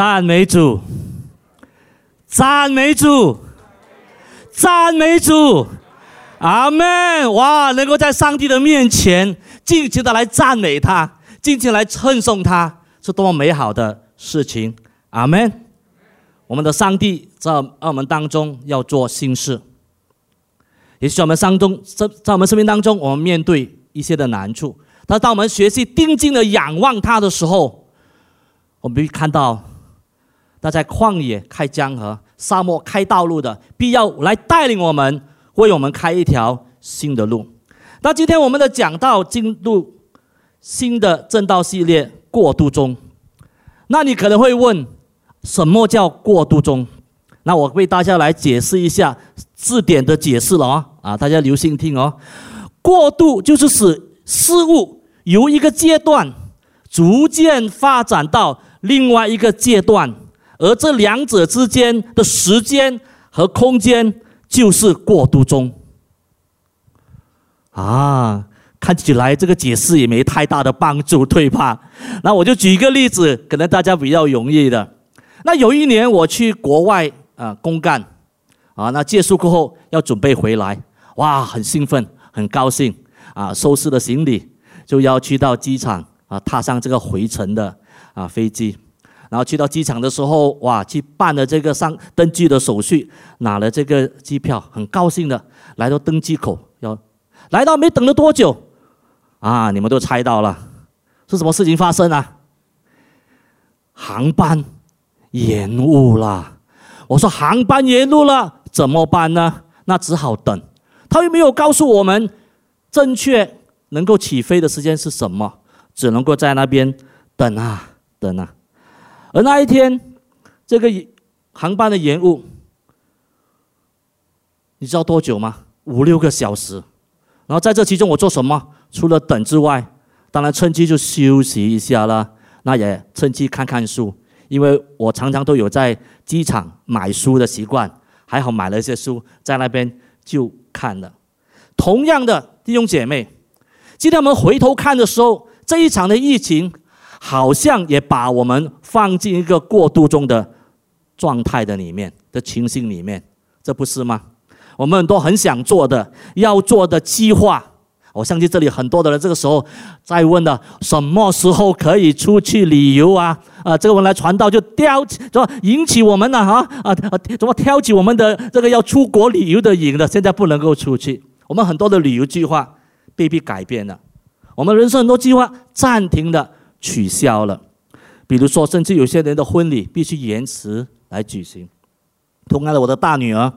赞美主，赞美主，赞美主，阿门！哇，能够在上帝的面前尽情的来赞美他，尽情来称颂他，是多么美好的事情，阿门！我们的上帝在我们当中要做新事，也许我们当中，在在我们生命当中，我们面对一些的难处，但当我们学习定睛的仰望他的时候，我们会看到，他在旷野开江河，沙漠开道路的，必要来带领我们，为我们开一条新的路。那今天我们的讲道进入新的正道系列过渡中，那你可能会问，什么叫过渡中？那我为大家来解释一下字典的解释了啊啊，大家留心听哦。过渡就是使事物由一个阶段逐渐发展到。另外一个阶段，而这两者之间的时间和空间就是过渡中。啊，看起来这个解释也没太大的帮助，对吧？那我就举一个例子，可能大家比较容易的。那有一年我去国外啊公干，啊，那结束过后要准备回来，哇，很兴奋，很高兴啊，收拾了行李就要去到机场啊，踏上这个回程的。啊，飞机，然后去到机场的时候，哇，去办了这个上登记的手续，拿了这个机票，很高兴的来到登机口，要来到没等了多久，啊，你们都猜到了，是什么事情发生啊？航班延误了。我说航班延误了怎么办呢？那只好等。他又没有告诉我们正确能够起飞的时间是什么，只能够在那边等啊。等啊，而那一天，这个航班的延误，你知道多久吗？五六个小时。然后在这其中，我做什么？除了等之外，当然趁机就休息一下了。那也趁机看看书，因为我常常都有在机场买书的习惯。还好买了一些书，在那边就看了。同样的弟兄姐妹，今天我们回头看的时候，这一场的疫情。好像也把我们放进一个过渡中的状态的里面的情形里面，这不是吗？我们很多很想做的、要做的计划，我相信这里很多的人这个时候在问的：什么时候可以出去旅游啊？啊，这个我们来传道就挑，说引起我们呢哈啊啊，怎么挑起我们的这个要出国旅游的瘾了？现在不能够出去，我们很多的旅游计划被迫改变了，我们人生很多计划暂停的。取消了，比如说，甚至有些人的婚礼必须延迟来举行。同样的，我的大女儿，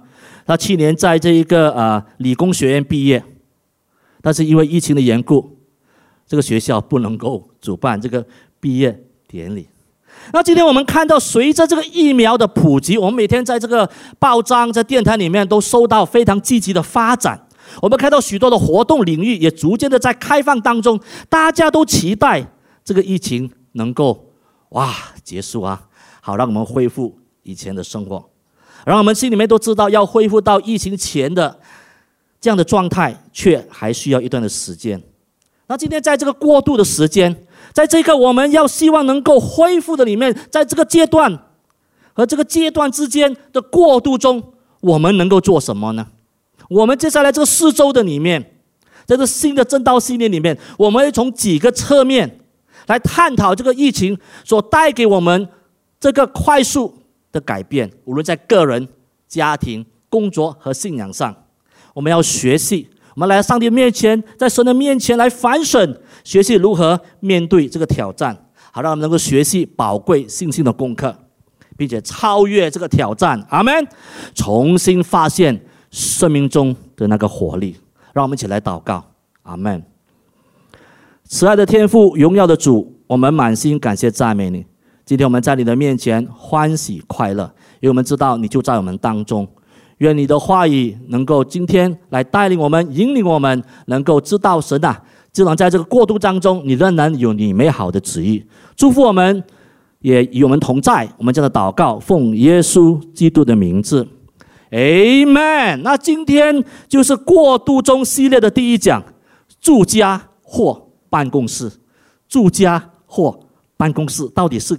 她去年在这一个呃理工学院毕业，但是因为疫情的缘故，这个学校不能够主办这个毕业典礼。那今天我们看到，随着这个疫苗的普及，我们每天在这个报章、在电台里面都收到非常积极的发展。我们看到许多的活动领域也逐渐的在开放当中，大家都期待。这个疫情能够哇结束啊，好让我们恢复以前的生活，然后我们心里面都知道要恢复到疫情前的这样的状态，却还需要一段的时间。那今天在这个过渡的时间，在这个我们要希望能够恢复的里面，在这个阶段和这个阶段之间的过渡中，我们能够做什么呢？我们接下来这四周的里面，在这新的正道系列里面，我们会从几个侧面。来探讨这个疫情所带给我们这个快速的改变，无论在个人、家庭、工作和信仰上，我们要学习，我们来上帝面前，在神的面前来反省，学习如何面对这个挑战，好让我们能够学习宝贵信心的功课，并且超越这个挑战。阿门！重新发现生命中的那个活力，让我们一起来祷告。阿门。慈爱的天父，荣耀的主，我们满心感谢赞美你。今天我们在你的面前欢喜快乐，因为我们知道你就在我们当中。愿你的话语能够今天来带领我们、引领我们，能够知道神啊，就能在这个过渡当中，你仍然有你美好的旨意。祝福我们，也与我们同在。我们这样的祷告，奉耶稣基督的名字，Amen。那今天就是过渡中系列的第一讲，住家或。办公室、住家或办公室到底是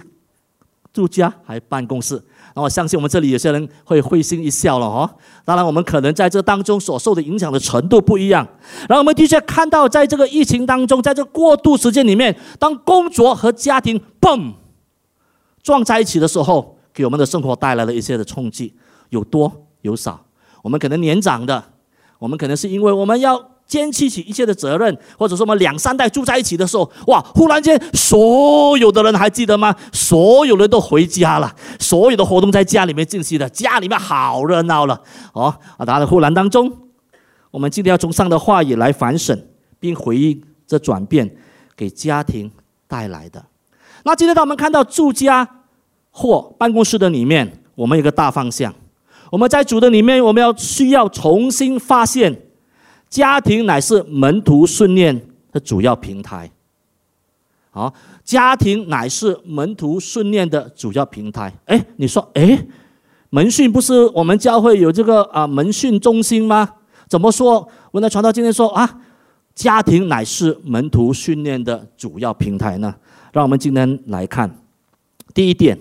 住家还办公室？那我相信我们这里有些人会会心一笑了哦。当然，我们可能在这当中所受的影响的程度不一样。然后我们的确看到，在这个疫情当中，在这过渡时间里面，当工作和家庭嘣撞在一起的时候，给我们的生活带来了一些的冲击，有多有少。我们可能年长的，我们可能是因为我们要。肩负起一切的责任，或者说我们两三代住在一起的时候，哇！忽然间，所有的人还记得吗？所有人都回家了，所有的活动在家里面进行的，家里面好热闹了。哦，啊！大家忽然当中，我们今天要从上的话语来反省，并回应这转变给家庭带来的。那今天当我们看到住家或办公室的里面，我们有个大方向，我们在主的里面，我们要需要重新发现。家庭乃是门徒训练的主要平台。好，家庭乃是门徒训练的主要平台。哎，你说，哎，门训不是我们教会有这个啊门训中心吗？怎么说？文来传道今天说啊，家庭乃是门徒训练的主要平台呢？让我们今天来看第一点。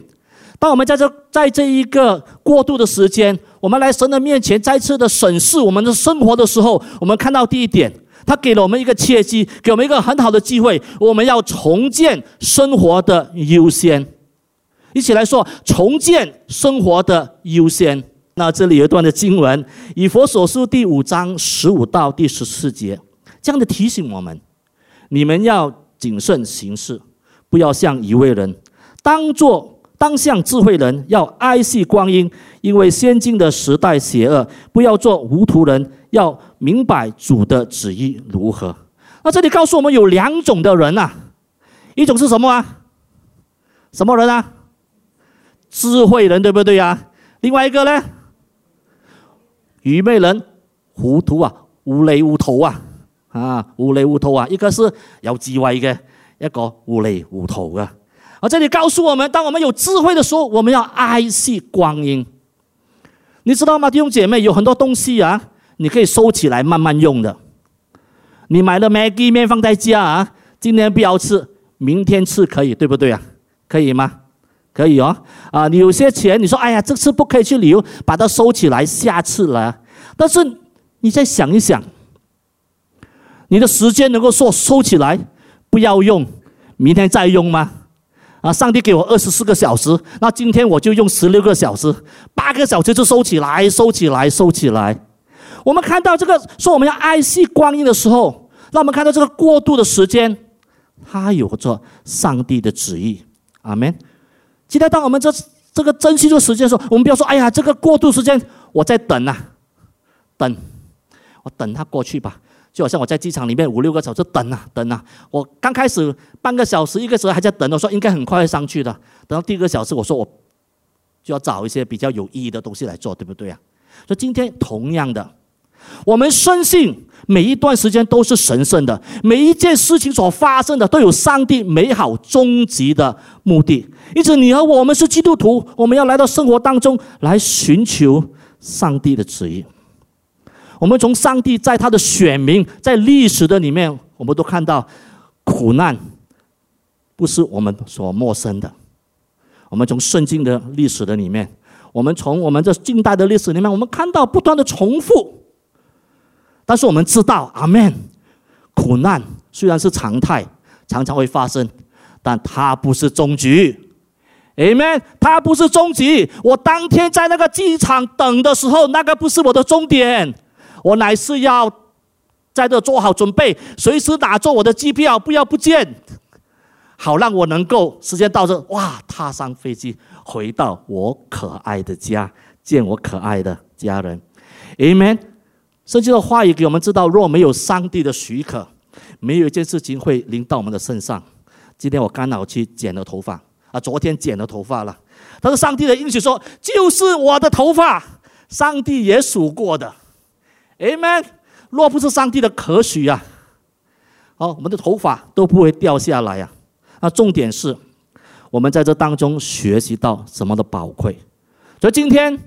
当我们在这在这一个过渡的时间，我们来神的面前再次的审视我们的生活的时候，我们看到第一点，他给了我们一个契机，给我们一个很好的机会，我们要重建生活的优先。一起来说，重建生活的优先。那这里有一段的经文，以佛所书第五章十五到第十四节，这样的提醒我们：你们要谨慎行事，不要像一位人，当做。当向智慧人，要爱惜光阴，因为先进的时代邪恶，不要做糊涂人，要明白主的旨意如何。那这里告诉我们有两种的人呐，一种是什么啊？什么人啊？智慧人，对不对呀？另外一个呢？愚昧人，糊涂啊，无厘无头啊，啊，无厘无头啊，一个是有智慧嘅，一个无厘无头啊。而这里告诉我们，当我们有智慧的时候，我们要爱惜光阴。你知道吗，弟兄姐妹？有很多东西啊，你可以收起来慢慢用的。你买了 Maggie 面放在家啊，今天不要吃，明天吃可以，对不对啊？可以吗？可以哦。啊，你有些钱，你说哎呀，这次不可以去旅游，把它收起来，下次来。但是你再想一想，你的时间能够说收起来，不要用，明天再用吗？啊！上帝给我二十四个小时，那今天我就用十六个小时，八个小时就收起来，收起来，收起来。我们看到这个说我们要爱惜光阴的时候，那我们看到这个过渡的时间，它有着上帝的旨意。阿门。今天当我们这这个珍惜这个时间的时候，我们不要说：“哎呀，这个过渡时间我在等啊，等，我等它过去吧。”就好像我在机场里面五六个小时等啊等啊，我刚开始半个小时一个小时还在等，我说应该很快会上去的。等到第二个小时，我说我就要找一些比较有意义的东西来做，对不对啊？所以今天同样的，我们深信每一段时间都是神圣的，每一件事情所发生的都有上帝美好终极的目的。因此，你和我们是基督徒，我们要来到生活当中来寻求上帝的旨意。我们从上帝在他的选民在历史的里面，我们都看到苦难不是我们所陌生的。我们从圣经的历史的里面，我们从我们这近代的历史里面，我们看到不断的重复。但是我们知道，阿门。苦难虽然是常态，常常会发生，但它不是终局。阿门。它不是终极。我当天在那个机场等的时候，那个不是我的终点。我乃是要在这做好准备，随时打坐我的机票，不要不见，好让我能够时间到这，哇，踏上飞机回到我可爱的家，见我可爱的家人。Amen。圣经的话语给我们知道，若没有上帝的许可，没有一件事情会临到我们的身上。今天我刚好去剪了头发，啊，昨天剪了头发了。但是上帝的应许说，就是我的头发，上帝也数过的。Amen。若不是上帝的可许呀，哦，我们的头发都不会掉下来呀。那重点是，我们在这当中学习到什么的宝贵。所以今天，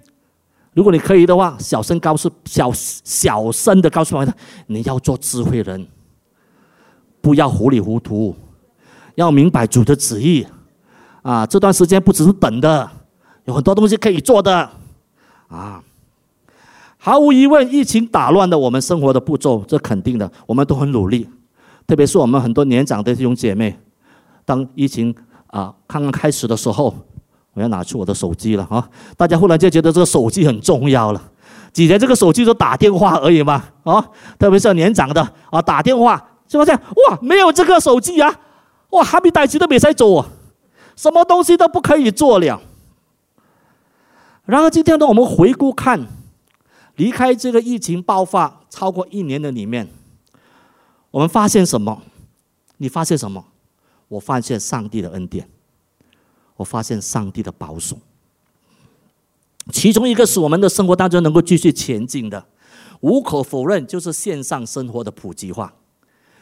如果你可以的话，小声告诉小小声的告诉我们，你要做智慧人，不要糊里糊涂，要明白主的旨意。啊，这段时间不只是等的，有很多东西可以做的啊。毫无疑问，疫情打乱了我们生活的步骤，这肯定的，我们都很努力。特别是我们很多年长的弟兄姐妹，当疫情啊刚刚开始的时候，我要拿出我的手机了啊！大家忽然间觉得这个手机很重要了，以前这个手机都打电话而已嘛啊！特别是年长的啊，打电话就发现？哇，没有这个手机啊，哇，哈密袋子都没在做，什么东西都不可以做了。然而今天呢，我们回顾看。离开这个疫情爆发超过一年的里面，我们发现什么？你发现什么？我发现上帝的恩典，我发现上帝的保守。其中一个是我们的生活当中能够继续前进的，无可否认就是线上生活的普及化，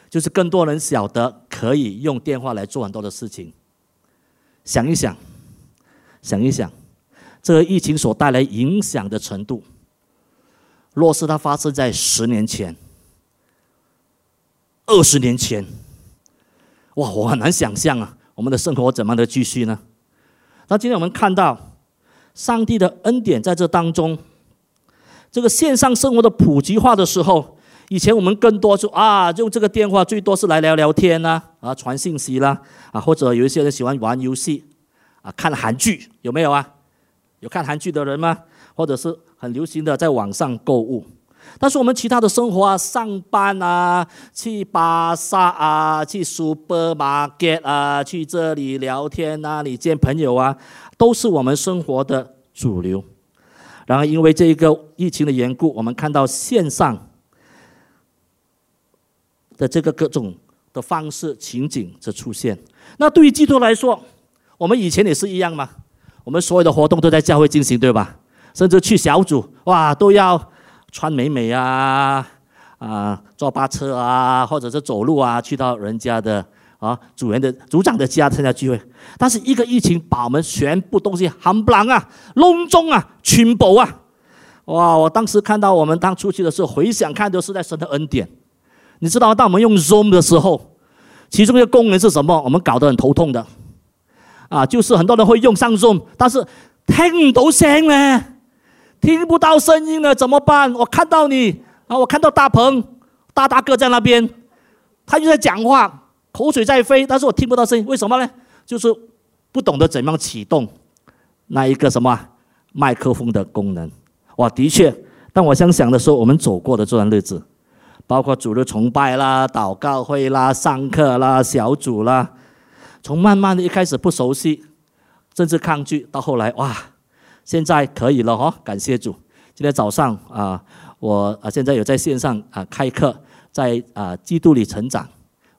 就是更多人晓得可以用电话来做很多的事情。想一想，想一想，这个疫情所带来影响的程度。若是它发生在十年前、二十年前，哇，我很难想象啊，我们的生活怎么的继续呢？那今天我们看到上帝的恩典在这当中，这个线上生活的普及化的时候，以前我们更多就啊，用这个电话最多是来聊聊天呐，啊，传信息啦，啊，或者有一些人喜欢玩游戏，啊，看韩剧有没有啊？有看韩剧的人吗？或者是？很流行的在网上购物，但是我们其他的生活啊，上班啊，去巴萨啊，去 supermarket 啊，去这里聊天啊，你见朋友啊，都是我们生活的主流。然后因为这个疫情的缘故，我们看到线上的这个各种的方式情景的出现。那对于基督来说，我们以前也是一样嘛，我们所有的活动都在教会进行，对吧？甚至去小组，哇，都要穿美美啊，啊，坐巴车啊，或者是走路啊，去到人家的啊组员的组长的家参加聚会。但是一个疫情把我们全部东西冚唪唥啊，隆重啊，全部啊，哇！我当时看到我们当出去的时候，回想看都是在神的恩典。你知道，当我们用 Zoom 的时候，其中一个功能是什么？我们搞得很头痛的，啊，就是很多人会用上 Zoom，但是听唔到声呢。听不到声音了怎么办？我看到你啊，我看到大鹏大大哥在那边，他就在讲话，口水在飞，但是我听不到声音，为什么呢？就是不懂得怎样启动那一个什么麦克风的功能。哇，的确，当我想想的时候，我们走过的这段日子，包括主日崇拜啦、祷告会啦、上课啦、小组啦，从慢慢的一开始不熟悉，甚至抗拒，到后来哇。现在可以了哈，感谢主。今天早上啊，我啊现在有在线上啊开课，在啊基督里成长。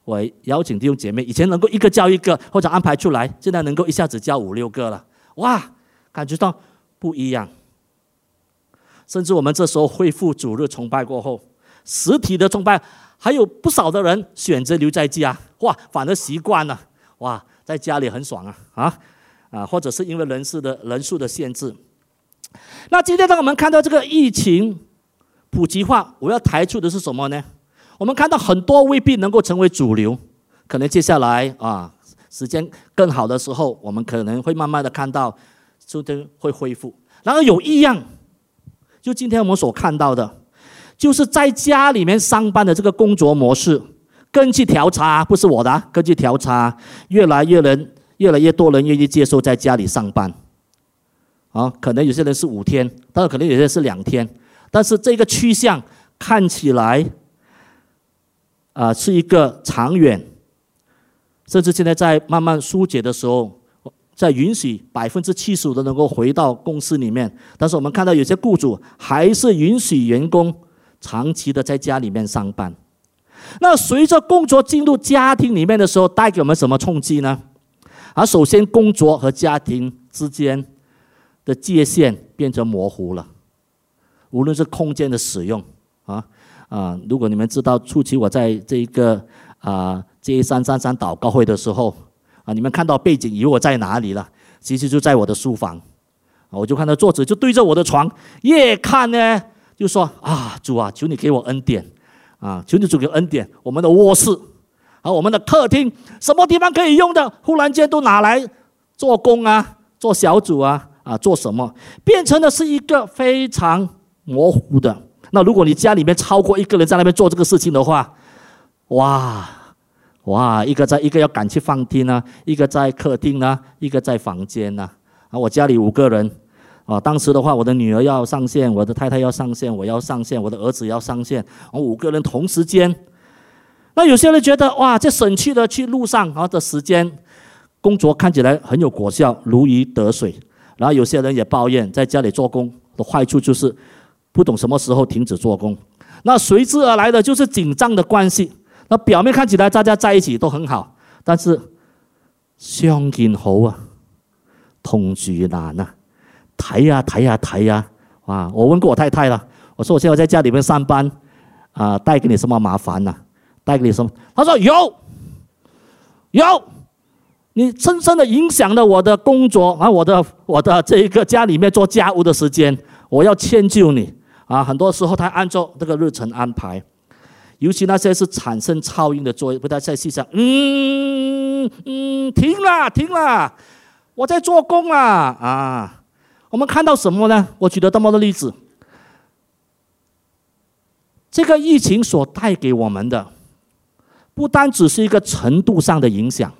我邀请弟兄姐妹，以前能够一个教一个或者安排出来，现在能够一下子教五六个了，哇，感觉到不一样。甚至我们这时候恢复主日崇拜过后，实体的崇拜还有不少的人选择留在家，哇，反而习惯了，哇，在家里很爽啊啊。啊，或者是因为人数的人数的限制。那今天当我们看到这个疫情普及化，我要抬出的是什么呢？我们看到很多未必能够成为主流，可能接下来啊，时间更好的时候，我们可能会慢慢的看到，就灯会恢复。然而有异样，就今天我们所看到的，就是在家里面上班的这个工作模式，根据调查，不是我的，根据调查，越来越人。越来越多人愿意接受在家里上班，啊，可能有些人是五天，当然可能有些人是两天，但是这个趋向看起来，啊，是一个长远，甚至现在在慢慢疏解的时候，在允许百分之七十五的能够回到公司里面，但是我们看到有些雇主还是允许员工长期的在家里面上班。那随着工作进入家庭里面的时候，带给我们什么冲击呢？而首先，工作和家庭之间的界限变成模糊了。无论是空间的使用，啊啊，如果你们知道初期我在这一个啊这三三三祷告会的时候，啊，你们看到背景以为我在哪里了？其实就在我的书房，我就看到作者就对着我的床，越看呢就说啊主啊，求你给我恩典，啊求你主给恩典，我们的卧室。而我们的客厅什么地方可以用的，忽然间都拿来做工啊，做小组啊，啊，做什么，变成的是一个非常模糊的。那如果你家里面超过一个人在那边做这个事情的话，哇哇，一个在一个要赶去放厅啊，一个在客厅啊，一个在房间呐。啊，我家里五个人，啊，当时的话，我的女儿要上线，我的太太要上线，我要上线，我的儿子要上线，我五个人同时间。那有些人觉得哇，这省去了去路上啊的时间，工作看起来很有果效，如鱼得水。然后有些人也抱怨，在家里做工的坏处就是不懂什么时候停止做工。那随之而来的就是紧张的关系。那表面看起来大家在一起都很好，但是相见好啊，同住难啊，抬呀抬呀抬呀，啊！我问过我太太了，我说我现在在家里面上班，啊，带给你什么麻烦呢？带给你什么？他说有，有，你深深的影响了我的工作啊，我的我的这一个家里面做家务的时间，我要迁就你啊。很多时候他按照这个日程安排，尤其那些是产生噪音的作业，不太在细想。嗯嗯，停了停了，我在做工啊啊。我们看到什么呢？我举了这么多例子，这个疫情所带给我们的。不单只是一个程度上的影响，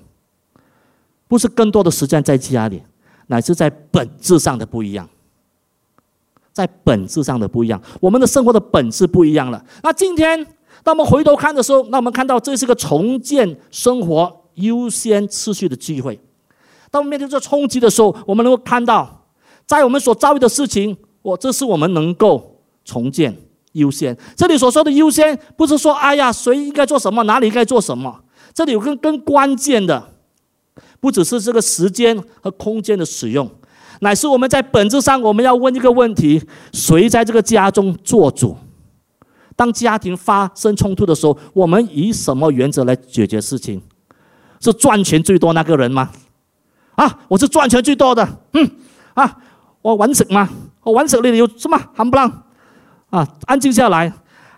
不是更多的时间在家里，乃是在本质上的不一样，在本质上的不一样，我们的生活的本质不一样了。那今天，当我们回头看的时候，那我们看到这是个重建生活优先次序的机会。当我们面对这冲击的时候，我们能够看到，在我们所遭遇的事情，我这是我们能够重建。优先，这里所说的优先，不是说哎呀，谁应该做什么，哪里应该做什么。这里有更更关键的，不只是这个时间和空间的使用，乃是我们在本质上，我们要问一个问题：谁在这个家中做主？当家庭发生冲突的时候，我们以什么原则来解决事情？是赚钱最多那个人吗？啊，我是赚钱最多的，嗯，啊，我玩食嘛，我玩食你有什么含不浪？啊，安静下来，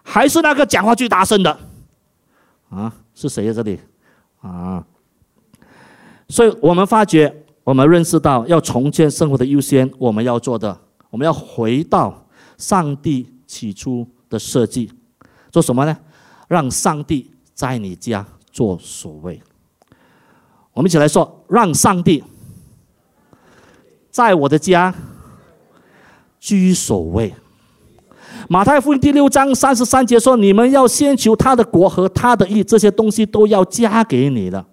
还是那个讲话最大声的，啊，是谁在这里？啊，所以我们发觉，我们认识到要重建生活的优先，我们要做的，我们要回到上帝起初的设计，做什么呢？让上帝在你家做所谓。我们一起来说，让上帝在我的家居首位。马太福音第六章三十三节说：“你们要先求他的国和他的义，这些东西都要加给你的。”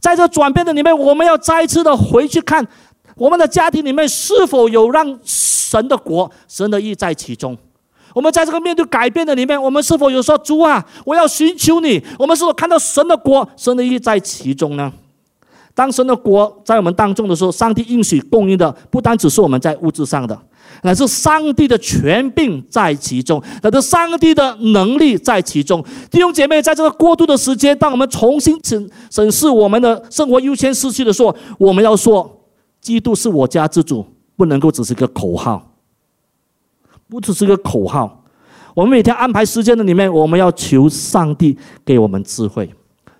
在这转变的里面，我们要再次的回去看我们的家庭里面是否有让神的国、神的义在其中。我们在这个面对改变的里面，我们是否有说：“主啊，我要寻求你。”我们是否看到神的国、神的义在其中呢？当神的国在我们当中的时候，上帝应许供应的不单只是我们在物质上的。乃是上帝的权柄在其中，乃是上帝的能力在其中。弟兄姐妹，在这个过渡的时间，当我们重新审审视我们的生活优先次序的时候，我们要说：基督是我家之主，不能够只是个口号，不只是个口号。我们每天安排时间的里面，我们要求上帝给我们智慧。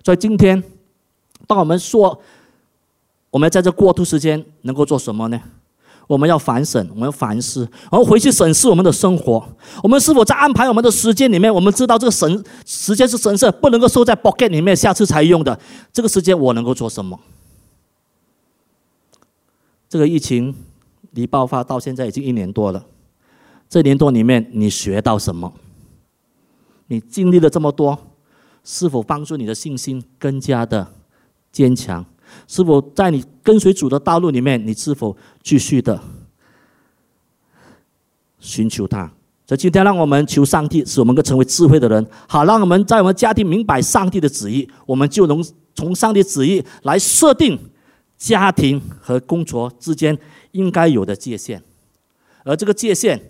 所以今天，当我们说，我们在这过渡时间能够做什么呢？我们要反省，我们要反思，然后回去审视我们的生活。我们是否在安排我们的时间里面？我们知道这个神时间是神圣，不能够收在 pocket 里面，下次才用的。这个时间我能够做什么？这个疫情离爆发到现在已经一年多了，这一年多里面你学到什么？你经历了这么多，是否帮助你的信心更加的坚强？是否在你跟随主的道路里面，你是否继续的寻求他？所以今天让我们求上帝，使我们能成为智慧的人，好让我们在我们家庭明白上帝的旨意，我们就能从上帝旨意来设定家庭和工作之间应该有的界限。而这个界限，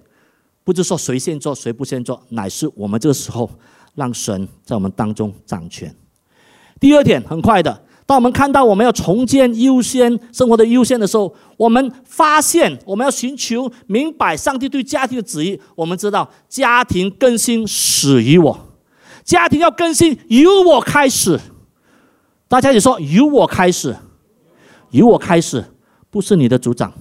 不是说谁先做谁不先做，乃是我们这个时候让神在我们当中掌权。第二点，很快的。当我们看到我们要重建优先生活的优先的时候，我们发现我们要寻求明白上帝对家庭的旨意。我们知道家庭更新始于我，家庭要更新由我开始。大家也说由我开始，由我开始，不是你的组长，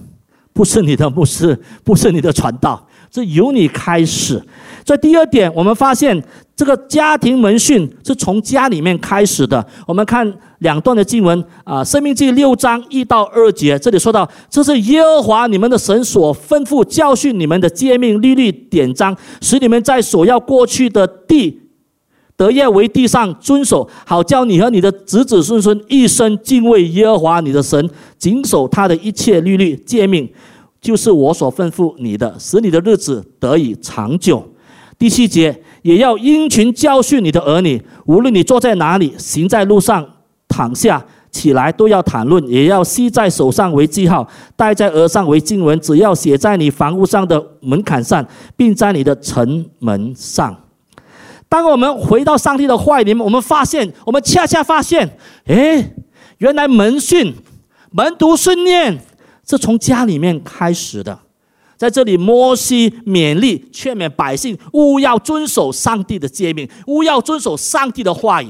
不是你的牧师，不是你的传道，是由你开始。所以第二点，我们发现这个家庭门训是从家里面开始的。我们看两段的经文啊，《生命记》六章一到二节，这里说到：“这是耶和华你们的神所吩咐教训你们的诫命、律例、典章，使你们在所要过去的地得业为地上遵守，好叫你和你的子子孙孙一生敬畏耶和华你的神，谨守他的一切律例、诫命，就是我所吩咐你的，使你的日子得以长久。”第七节也要殷勤教训你的儿女，无论你坐在哪里，行在路上，躺下起来，都要谈论，也要系在手上为记号，戴在额上为经文，只要写在你房屋上的门槛上，并在你的城门上。当我们回到上帝的话里面，我们发现，我们恰恰发现，诶，原来门训、门徒训练是从家里面开始的。在这里，摩西勉励、劝勉百姓，勿要遵守上帝的诫命，勿要遵守上帝的话语。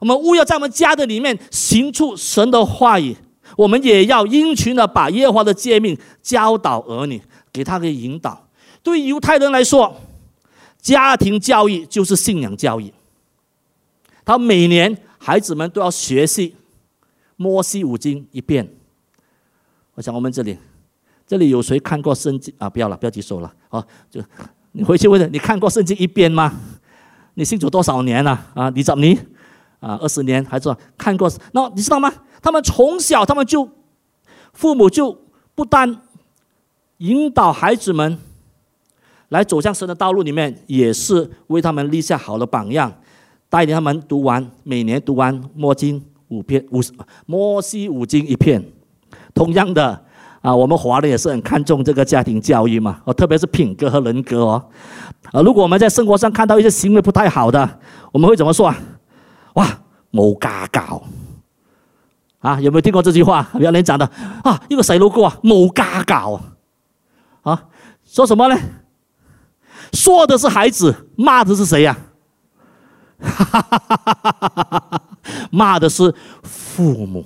我们勿要在我们家的里面行出神的话语。我们也要殷勤的把耶和华的诫命教导儿女，给他个引导。对犹太人来说，家庭教育就是信仰教育。他每年孩子们都要学习摩西五经一遍。我想我们这里。这里有谁看过圣经啊？不要了，不要举手了。好，就你回去问，你看过圣经一遍吗？你信主多少年了？啊，你怎你啊，二十年还是看过？那你知道吗？他们从小，他们就父母就不但引导孩子们来走向神的道路里面，也是为他们立下好的榜样，带领他们读完每年读完摩经五篇五摩西五经一片。同样的。啊，我们华人也是很看重这个家庭教育嘛，哦，特别是品格和人格哦。啊，如果我们在生活上看到一些行为不太好的，我们会怎么说啊？哇，冇家教啊！有没有听过这句话？别人讲的啊，一个谁路哥啊，冇家教啊，说什么呢？说的是孩子，骂的是谁呀？哈哈哈哈哈哈！骂的是父母，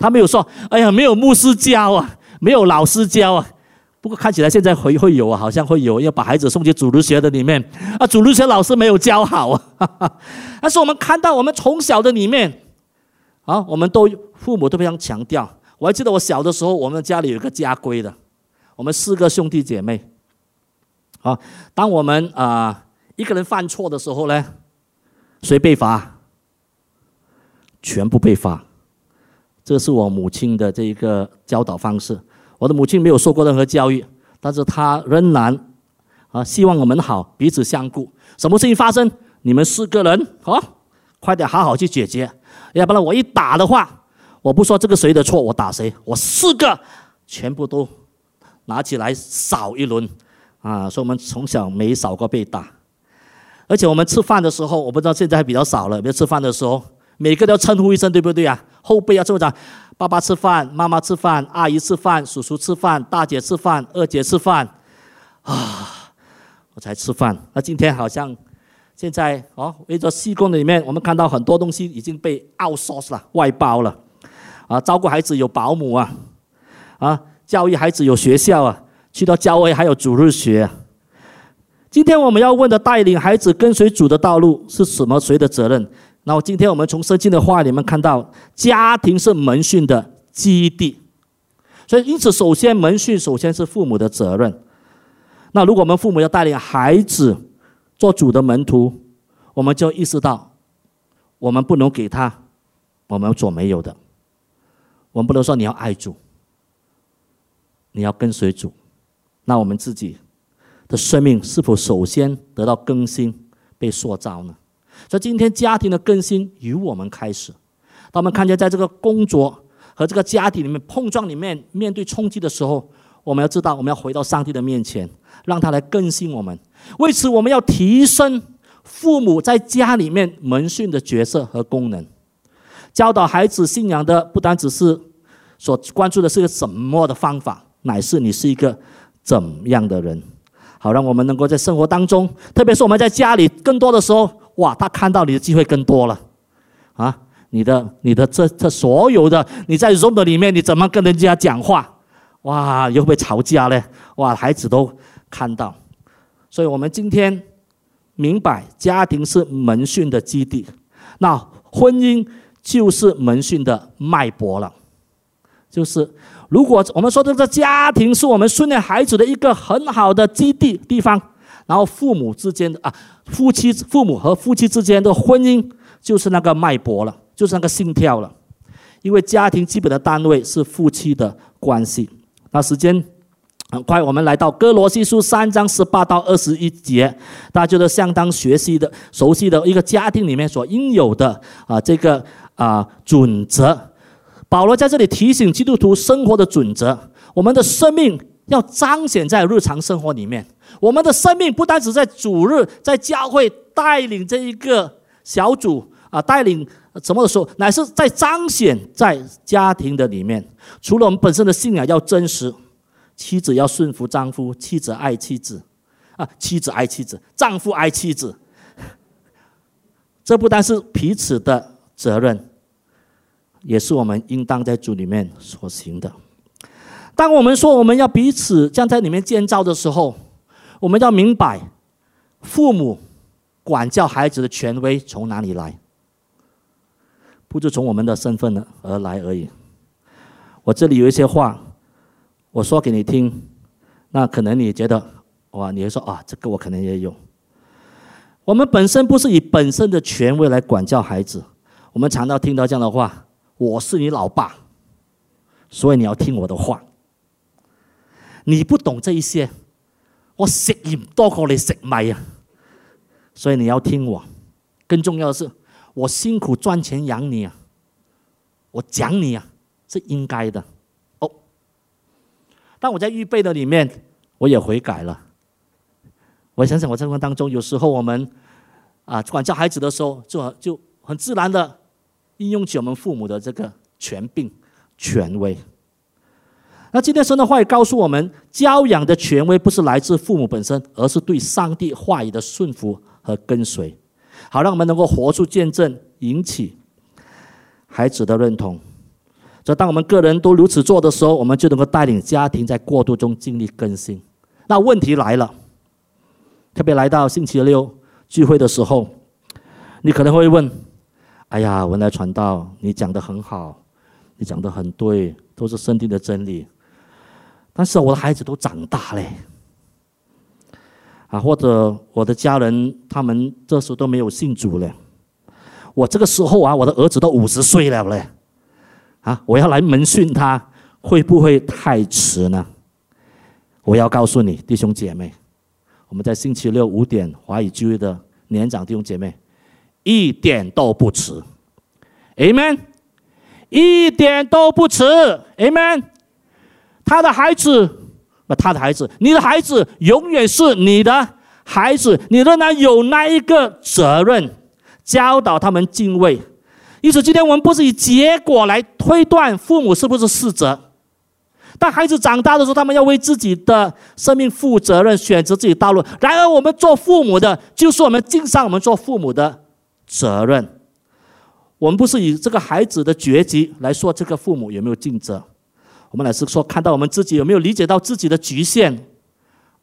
他没有说，哎呀，没有牧师教啊。没有老师教啊，不过看起来现在会会有啊，好像会有要把孩子送去主日学的里面啊，主日学老师没有教好啊。但是我们看到我们从小的里面啊，我们都父母都非常强调。我还记得我小的时候，我们家里有一个家规的，我们四个兄弟姐妹啊，当我们啊一个人犯错的时候呢，谁被罚？全部被罚。这是我母亲的这一个教导方式。我的母亲没有受过任何教育，但是她仍然啊希望我们好，彼此相顾。什么事情发生，你们四个人啊，快点好好去解决，要不然我一打的话，我不说这个谁的错，我打谁，我四个全部都拿起来扫一轮啊！所以我们从小没少过被打，而且我们吃饭的时候，我不知道现在还比较少了。比如吃饭的时候，每个都要称呼一声，对不对啊？后辈要这么讲。爸爸吃饭，妈妈吃饭，阿姨吃饭，叔叔吃饭，大姐吃饭，二姐吃饭，啊，我才吃饭。那今天好像现在哦，围着西工里面，我们看到很多东西已经被 outsource 了，外包了。啊，照顾孩子有保姆啊，啊，教育孩子有学校啊，去到教会还有主日学。今天我们要问的，带领孩子跟随主的道路是什么？谁的责任？然后今天我们从圣经的话里面看到，家庭是门训的基地，所以因此首先门训首先是父母的责任。那如果我们父母要带领孩子做主的门徒，我们就意识到，我们不能给他我们所没有的。我们不能说你要爱主，你要跟随主，那我们自己的生命是否首先得到更新、被塑造呢？所以今天家庭的更新由我们开始。当我们看见在这个工作和这个家庭里面碰撞里面面对冲击的时候，我们要知道我们要回到上帝的面前，让他来更新我们。为此，我们要提升父母在家里面门训的角色和功能，教导孩子信仰的不单只是所关注的是个什么的方法，乃是你是一个怎样的人。好，让我们能够在生活当中，特别是我们在家里更多的时候。哇，他看到你的机会更多了，啊！你的你的这这所有的你在 Zoom 的里面，你怎么跟人家讲话？哇，又会吵架嘞！哇，孩子都看到。所以我们今天明白，家庭是门训的基地，那婚姻就是门训的脉搏了。就是如果我们说这个家庭是我们训练孩子的一个很好的基地地方，然后父母之间的啊，夫妻父母和夫妻之间的婚姻就是那个脉搏了，就是那个心跳了。因为家庭基本的单位是夫妻的关系。那时间很快，我们来到哥罗西书三章十八到二十一节，大家觉得相当学习的、熟悉的一个家庭里面所应有的啊这个啊准则。保罗在这里提醒基督徒生活的准则：我们的生命要彰显在日常生活里面。我们的生命不单只在主日在教会带领这一个小组啊，带领什么的时候，乃是在彰显在家庭的里面。除了我们本身的信仰要真实，妻子要顺服丈夫，妻子爱妻子，啊，妻子爱妻子，丈夫爱妻子。这不单是彼此的责任。也是我们应当在主里面所行的。当我们说我们要彼此这样在里面建造的时候，我们要明白，父母管教孩子的权威从哪里来？不是从我们的身份而来而已。我这里有一些话，我说给你听，那可能你觉得哇，你会说啊，这个我可能也有。我们本身不是以本身的权威来管教孩子，我们常常听到这样的话。我是你老爸，所以你要听我的话。你不懂这一些，我食盐多过你食米啊，所以你要听我。更重要的是，我辛苦赚钱养你啊，我讲你啊是应该的哦。但我在预备的里面，我也悔改了。我想想，我生活当中有时候我们啊管教孩子的时候，就就很自然的。应用起我们父母的这个权柄、权威。那今天神的话语告诉我们，教养的权威不是来自父母本身，而是对上帝话语的顺服和跟随，好让我们能够活出见证，引起孩子的认同。所以，当我们个人都如此做的时候，我们就能够带领家庭在过渡中经历更新。那问题来了，特别来到星期六聚会的时候，你可能会问。哎呀，文来传道，你讲的很好，你讲的很对，都是圣经的真理。但是我的孩子都长大嘞，啊，或者我的家人他们这时候都没有信主了。我这个时候啊，我的儿子都五十岁了嘞，啊，我要来门训他，会不会太迟呢？我要告诉你，弟兄姐妹，我们在星期六五点华语聚会的年长弟兄姐妹。一点都不迟，Amen，一点都不迟，Amen。他的孩子，不，他的孩子，你的孩子永远是你的孩子，你仍然有那一个责任，教导他们敬畏。因此，今天我们不是以结果来推断父母是不是适者。当孩子长大的时候，他们要为自己的生命负责任，选择自己道路。然而，我们做父母的，就是我们敬上我们做父母的。责任，我们不是以这个孩子的绝迹来说这个父母有没有尽责，我们乃是说看到我们自己有没有理解到自己的局限。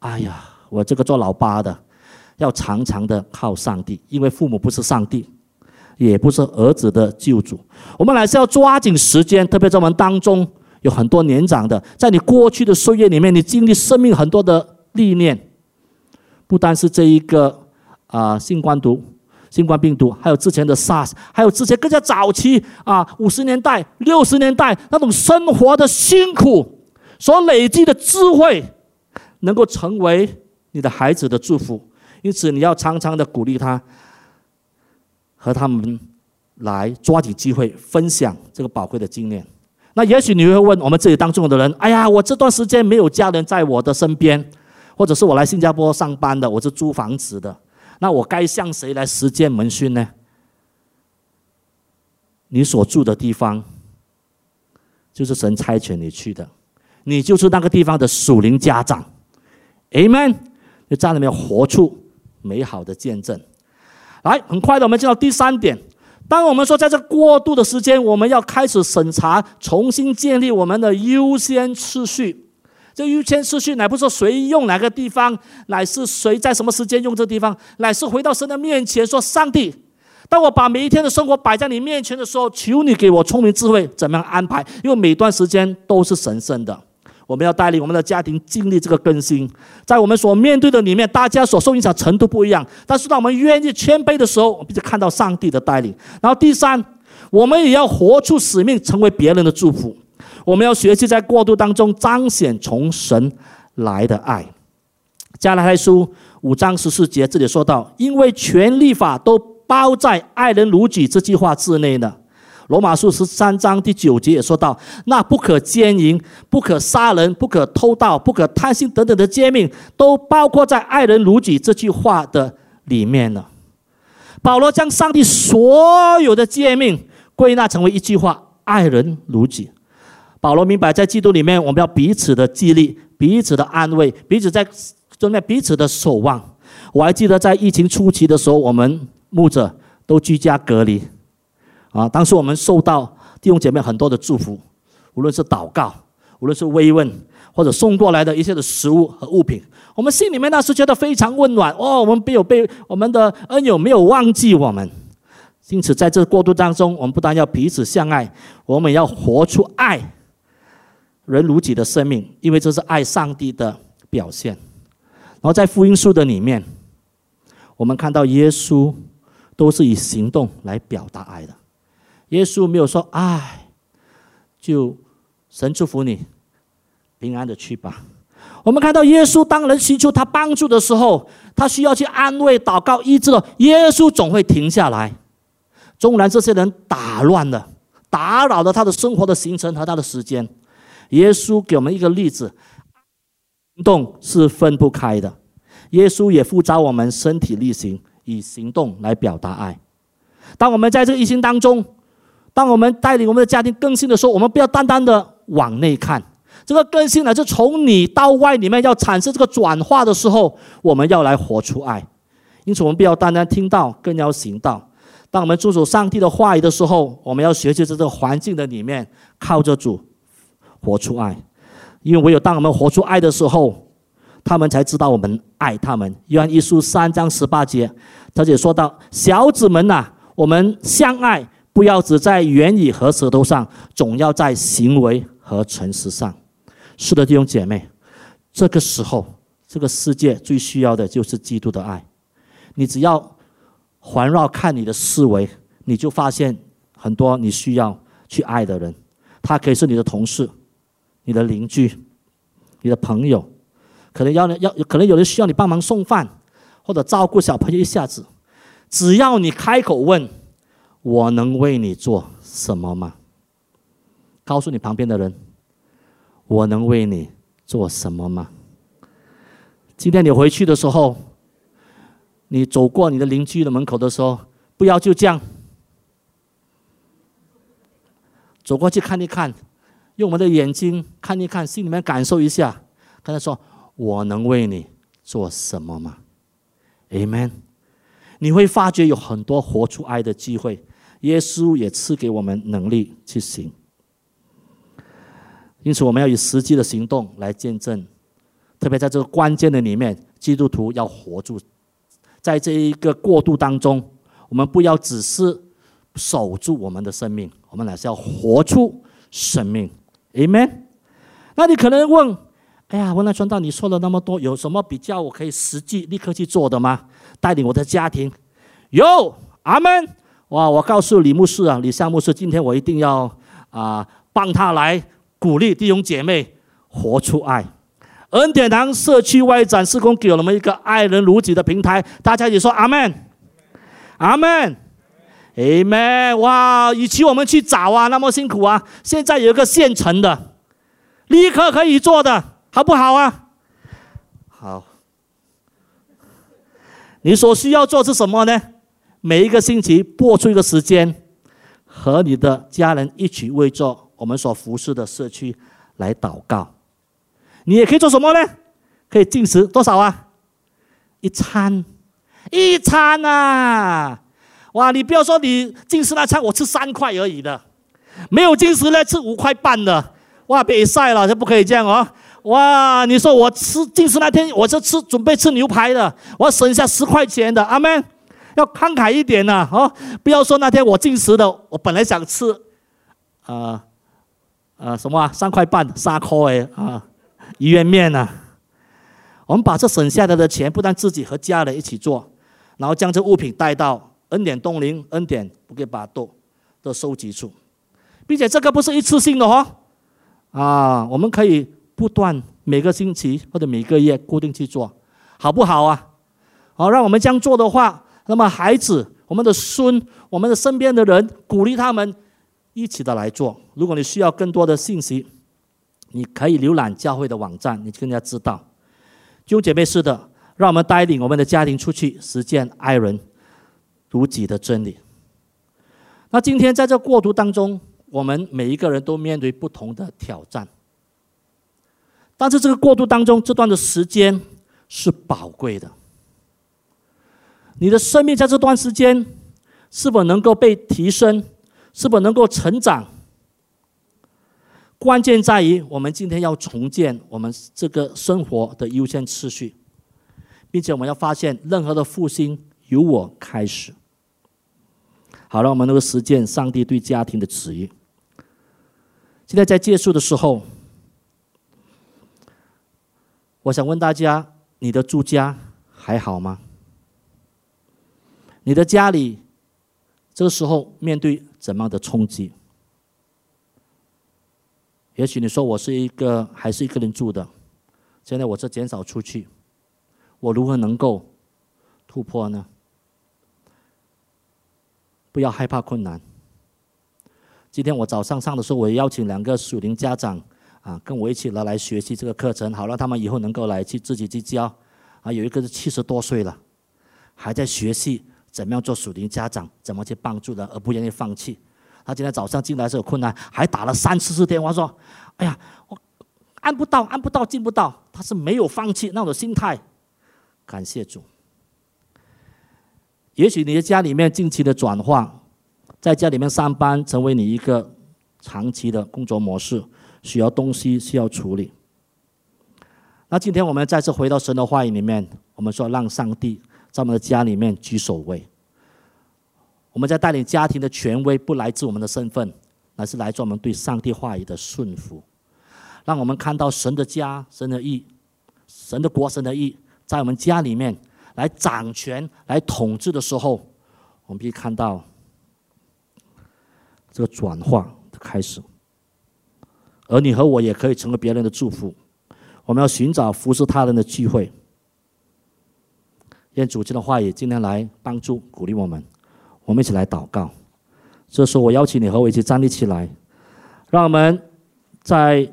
哎呀，我这个做老八的，要常常的靠上帝，因为父母不是上帝，也不是儿子的救主。我们乃是要抓紧时间，特别在我们当中有很多年长的，在你过去的岁月里面，你经历生命很多的历练，不单是这一个啊性冠毒。新冠病毒，还有之前的 SARS，还有之前更加早期啊，五十年代、六十年代那种生活的辛苦所累积的智慧，能够成为你的孩子的祝福。因此，你要常常的鼓励他，和他们来抓紧机会分享这个宝贵的经验。那也许你会问我们这里当中的人：哎呀，我这段时间没有家人在我的身边，或者是我来新加坡上班的，我是租房子的。那我该向谁来实践门训呢？你所住的地方，就是神差遣你去的，你就是那个地方的属灵家长，Amen。就在里面活出美好的见证。来，很快的，我们进到第三点，当我们说在这过渡的时间，我们要开始审查，重新建立我们的优先次序。这优先次序乃不是说谁用哪个地方，乃是谁在什么时间用这地方，乃是回到神的面前说：“上帝，当我把每一天的生活摆在你面前的时候，求你给我聪明智慧，怎么样安排？因为每段时间都是神圣的。我们要带领我们的家庭经历这个更新，在我们所面对的里面，大家所受影响程度不一样。但是当我们愿意谦卑的时候，我们就看到上帝的带领。然后第三，我们也要活出使命，成为别人的祝福。我们要学习在过渡当中彰显从神来的爱。加拉太书五章十四节这里说到，因为全立法都包在爱人如己这句话之内呢。罗马书十三章第九节也说到，那不可奸淫、不可杀人、不可偷盗、不可贪心等等的诫命，都包括在爱人如己这句话的里面了。保罗将上帝所有的诫命归纳成为一句话：爱人如己。保罗明白，在基督里面，我们要彼此的激励，彼此的安慰，彼此在中间彼此的守望。我还记得在疫情初期的时候，我们牧者都居家隔离，啊，当时我们受到弟兄姐妹很多的祝福，无论是祷告，无论是慰问，或者送过来的一些的食物和物品，我们心里面那时觉得非常温暖。哦，我们没有被我们的恩友没有忘记我们，因此在这过渡当中，我们不但要彼此相爱，我们也要活出爱。人如己的生命，因为这是爱上帝的表现。然后在福音书的里面，我们看到耶稣都是以行动来表达爱的。耶稣没有说“爱”，就神祝福你，平安的去吧。我们看到耶稣当人寻求他帮助的时候，他需要去安慰、祷告、医治了，耶稣总会停下来。纵然这些人打乱了、打扰了他的生活的行程和他的时间。耶稣给我们一个例子，行动是分不开的。耶稣也呼召我们身体力行，以行动来表达爱。当我们在这个疫情当中，当我们带领我们的家庭更新的时候，我们不要单单的往内看。这个更新呢，是从里到外里面要产生这个转化的时候，我们要来活出爱。因此，我们不要单单听到，更要行道。当我们遵守上帝的话语的时候，我们要学习在这个环境的里面，靠着主。活出爱，因为唯有当我们活出爱的时候，他们才知道我们爱他们。约翰一书三章十八节，他也说到：“小子们呐，我们相爱，不要只在言语和舌头上，总要在行为和诚实上。”是的，弟兄姐妹，这个时候，这个世界最需要的就是基督的爱。你只要环绕看你的思维，你就发现很多你需要去爱的人，他可以是你的同事。你的邻居、你的朋友，可能要要，可能有人需要你帮忙送饭，或者照顾小朋友一下子。只要你开口问，我能为你做什么吗？告诉你旁边的人，我能为你做什么吗？今天你回去的时候，你走过你的邻居的门口的时候，不要就这样走过去看一看。用我们的眼睛看一看，心里面感受一下，跟他说：“我能为你做什么吗？”Amen。你会发觉有很多活出爱的机会，耶稣也赐给我们能力去行。因此，我们要以实际的行动来见证，特别在这个关键的里面，基督徒要活住，在这一个过渡当中，我们不要只是守住我们的生命，我们乃是要活出生命。Amen。那你可能问：哎呀，文来传道，你说了那么多，有什么比较我可以实际立刻去做的吗？带领我的家庭？有，阿门。哇，我告诉李牧师啊，李夏牧师，今天我一定要啊，帮他来鼓励弟兄姐妹活出爱。恩典堂社区外展施工给了我们一个爱人如己的平台，大家一起说阿门，阿门。Amen！哇，与其我们去找啊，那么辛苦啊，现在有一个现成的，立刻可以做的，好不好啊？好。你所需要做是什么呢？每一个星期拨出一个时间，和你的家人一起为做我们所服侍的社区来祷告。你也可以做什么呢？可以进食多少啊？一餐，一餐啊！哇，你不要说你进食那餐我吃三块而已的，没有进食呢吃五块半的，哇，别晒了，这不可以这样哦。哇，你说我吃进食那天我是吃准备吃牛排的，我省下十块钱的，阿门。要慷慨一点呐，哦，不要说那天我进食的，我本来想吃，呃，呃，什么啊三块半砂锅哎啊，鱼圆面呐。我们把这省下来的钱，不但自己和家人一起做，然后将这物品带到恩典东林、恩典不给巴多的收集处，并且这个不是一次性的哦，啊，我们可以不断每个星期或者每个月固定去做，好不好啊？好，让我们这样做的话。那么，孩子、我们的孙、我们的身边的人，鼓励他们一起的来做。如果你需要更多的信息，你可以浏览教会的网站，你更加知道。弟兄姐妹，是的，让我们带领我们的家庭出去实践爱人如己的真理。那今天在这过渡当中，我们每一个人都面对不同的挑战，但是这个过渡当中，这段的时间是宝贵的。你的生命在这段时间是否能够被提升，是否能够成长？关键在于我们今天要重建我们这个生活的优先次序，并且我们要发现任何的复兴由我开始。好了，我们能够实践上帝对家庭的旨意。现在在结束的时候，我想问大家：你的住家还好吗？你的家里，这个时候面对怎么样的冲击？也许你说我是一个还是一个人住的，现在我这减少出去，我如何能够突破呢？不要害怕困难。今天我早上上的时候，我邀请两个属灵家长啊，跟我一起来来学习这个课程，好让他们以后能够来去自己去教。啊，有一个是七十多岁了，还在学习。怎么样做属灵家长？怎么去帮助人，而不愿意放弃？他今天早上进来是有困难，还打了三四次电话说：“哎呀，我按不到，按不到，进不到。”他是没有放弃那种心态。感谢主。也许你的家里面近期的转化，在家里面上班成为你一个长期的工作模式，需要东西需要处理。那今天我们再次回到神的话语里面，我们说让上帝。在我们的家里面居首位。我们在带领家庭的权威，不来自我们的身份，而是来自我们对上帝话语的顺服。让我们看到神的家、神的意、神的国、神的意，在我们家里面来掌权、来统治的时候，我们可以看到这个转化的开始。而你和我也可以成为别人的祝福。我们要寻找服侍他人的机会。愿主持的话语今天来帮助鼓励我们，我们一起来祷告。这时候，我邀请你和我一起站立起来，让我们在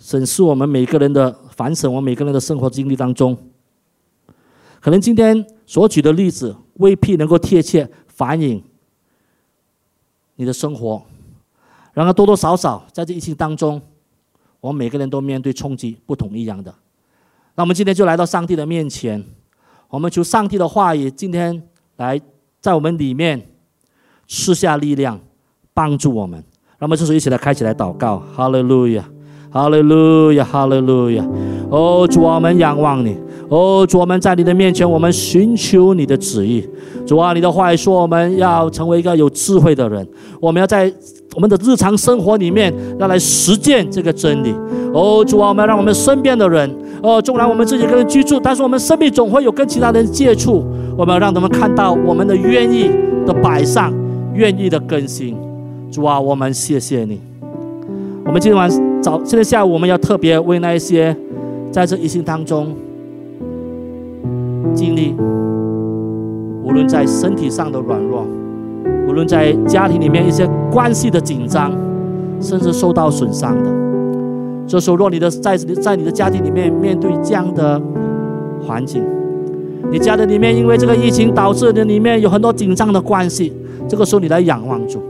审视我们每个人的反省，我们每个人的生活经历当中，可能今天所举的例子未必能够贴切反映你的生活，然而多多少少在这疫情当中，我们每个人都面对冲击，不同一样的。那我们今天就来到上帝的面前。我们求上帝的话语今天来在我们里面施下力量，帮助我们。让我们这时候一起来开起来祷告，哈利路亚，哈利路亚，哈利路亚。哦，主啊，我们仰望你。哦，主啊，我们在你的面前，我们寻求你的旨意。主啊，你的话语说，我们要成为一个有智慧的人。我们要在我们的日常生活里面要来实践这个真理。哦，主啊，我们要让我们身边的人。哦，纵然我们自己一个人居住，但是我们生命总会有跟其他人接触。我们要让他们看到我们的愿意的摆上，愿意的更新。主啊，我们谢谢你。我们今天晚早，今天下午我们要特别为那一些在这一生当中经历，无论在身体上的软弱，无论在家庭里面一些关系的紧张，甚至受到损伤的。这时候，若你的在在你的家庭里面面对这样的环境，你家的里面因为这个疫情导致的里面有很多紧张的关系，这个时候你来仰望主，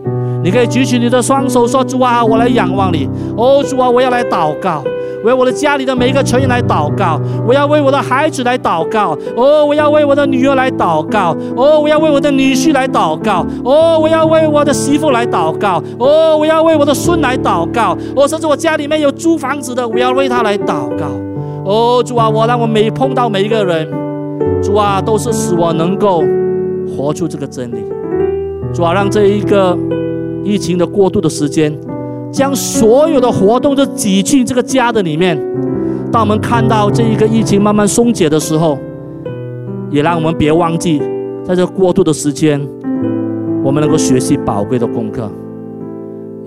你可以举起你的双手说：“主啊，我来仰望你。哦，主啊，我要来祷告。为我的家里的每一个成员来祷告，我要为我的孩子来祷告，哦，我要为我的女儿来祷告，哦，我要为我的女婿来祷告，哦，我要为我的媳妇来祷告，哦，我要为我的孙来祷告，哦，甚至我家里面有租房子的，我要为他来祷告，哦，主啊，我让我每碰到每一个人，主啊，都是使我能够活出这个真理，主啊，让这一个疫情的过渡的时间。将所有的活动都挤进这个家的里面。当我们看到这一个疫情慢慢松解的时候，也让我们别忘记，在这过渡的时间，我们能够学习宝贵的功课。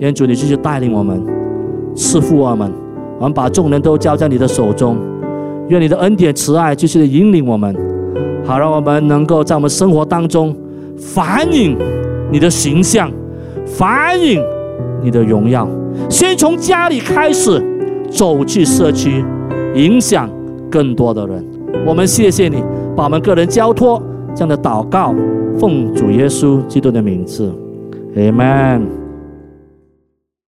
愿主你继续带领我们，赐福我们。我们把众人都交在你的手中。愿你的恩典慈爱继续的引领我们，好让我们能够在我们生活当中反映你的形象，反映。你的荣耀，先从家里开始，走去社区，影响更多的人。我们谢谢你，把我们个人交托这样的祷告，奉主耶稣基督的名字，Amen。